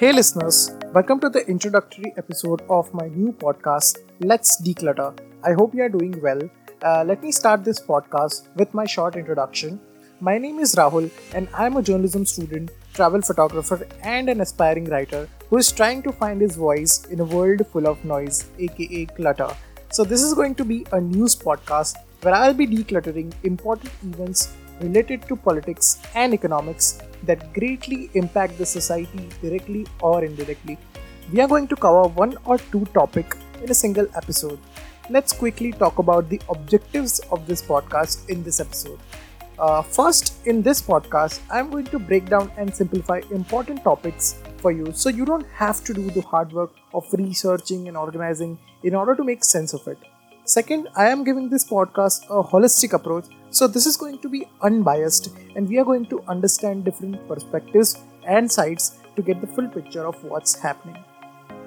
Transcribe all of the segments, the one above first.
Hey, listeners, welcome to the introductory episode of my new podcast, Let's Declutter. I hope you are doing well. Uh, let me start this podcast with my short introduction. My name is Rahul, and I'm a journalism student, travel photographer, and an aspiring writer who is trying to find his voice in a world full of noise, aka clutter. So, this is going to be a news podcast where I'll be decluttering important events related to politics and economics that greatly impact the society directly or indirectly. We are going to cover one or two topics in a single episode. Let's quickly talk about the objectives of this podcast in this episode. Uh, first, in this podcast, I'm going to break down and simplify important topics for you so you don't have to do the hard work of researching and organizing in order to make sense of it. Second, I am giving this podcast a holistic approach. So, this is going to be unbiased and we are going to understand different perspectives and sides to get the full picture of what's happening.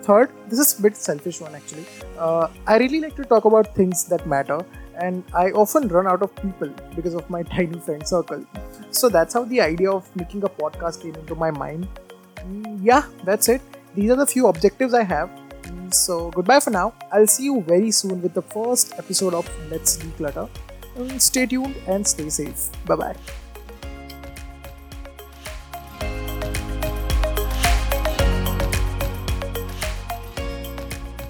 Third, this is a bit selfish one actually. Uh, I really like to talk about things that matter and I often run out of people because of my tiny friend circle. So that's how the idea of making a podcast came into my mind. Mm, yeah, that's it. These are the few objectives I have so, goodbye for now. I'll see you very soon with the first episode of Let's Declutter. Um, stay tuned and stay safe. Bye bye.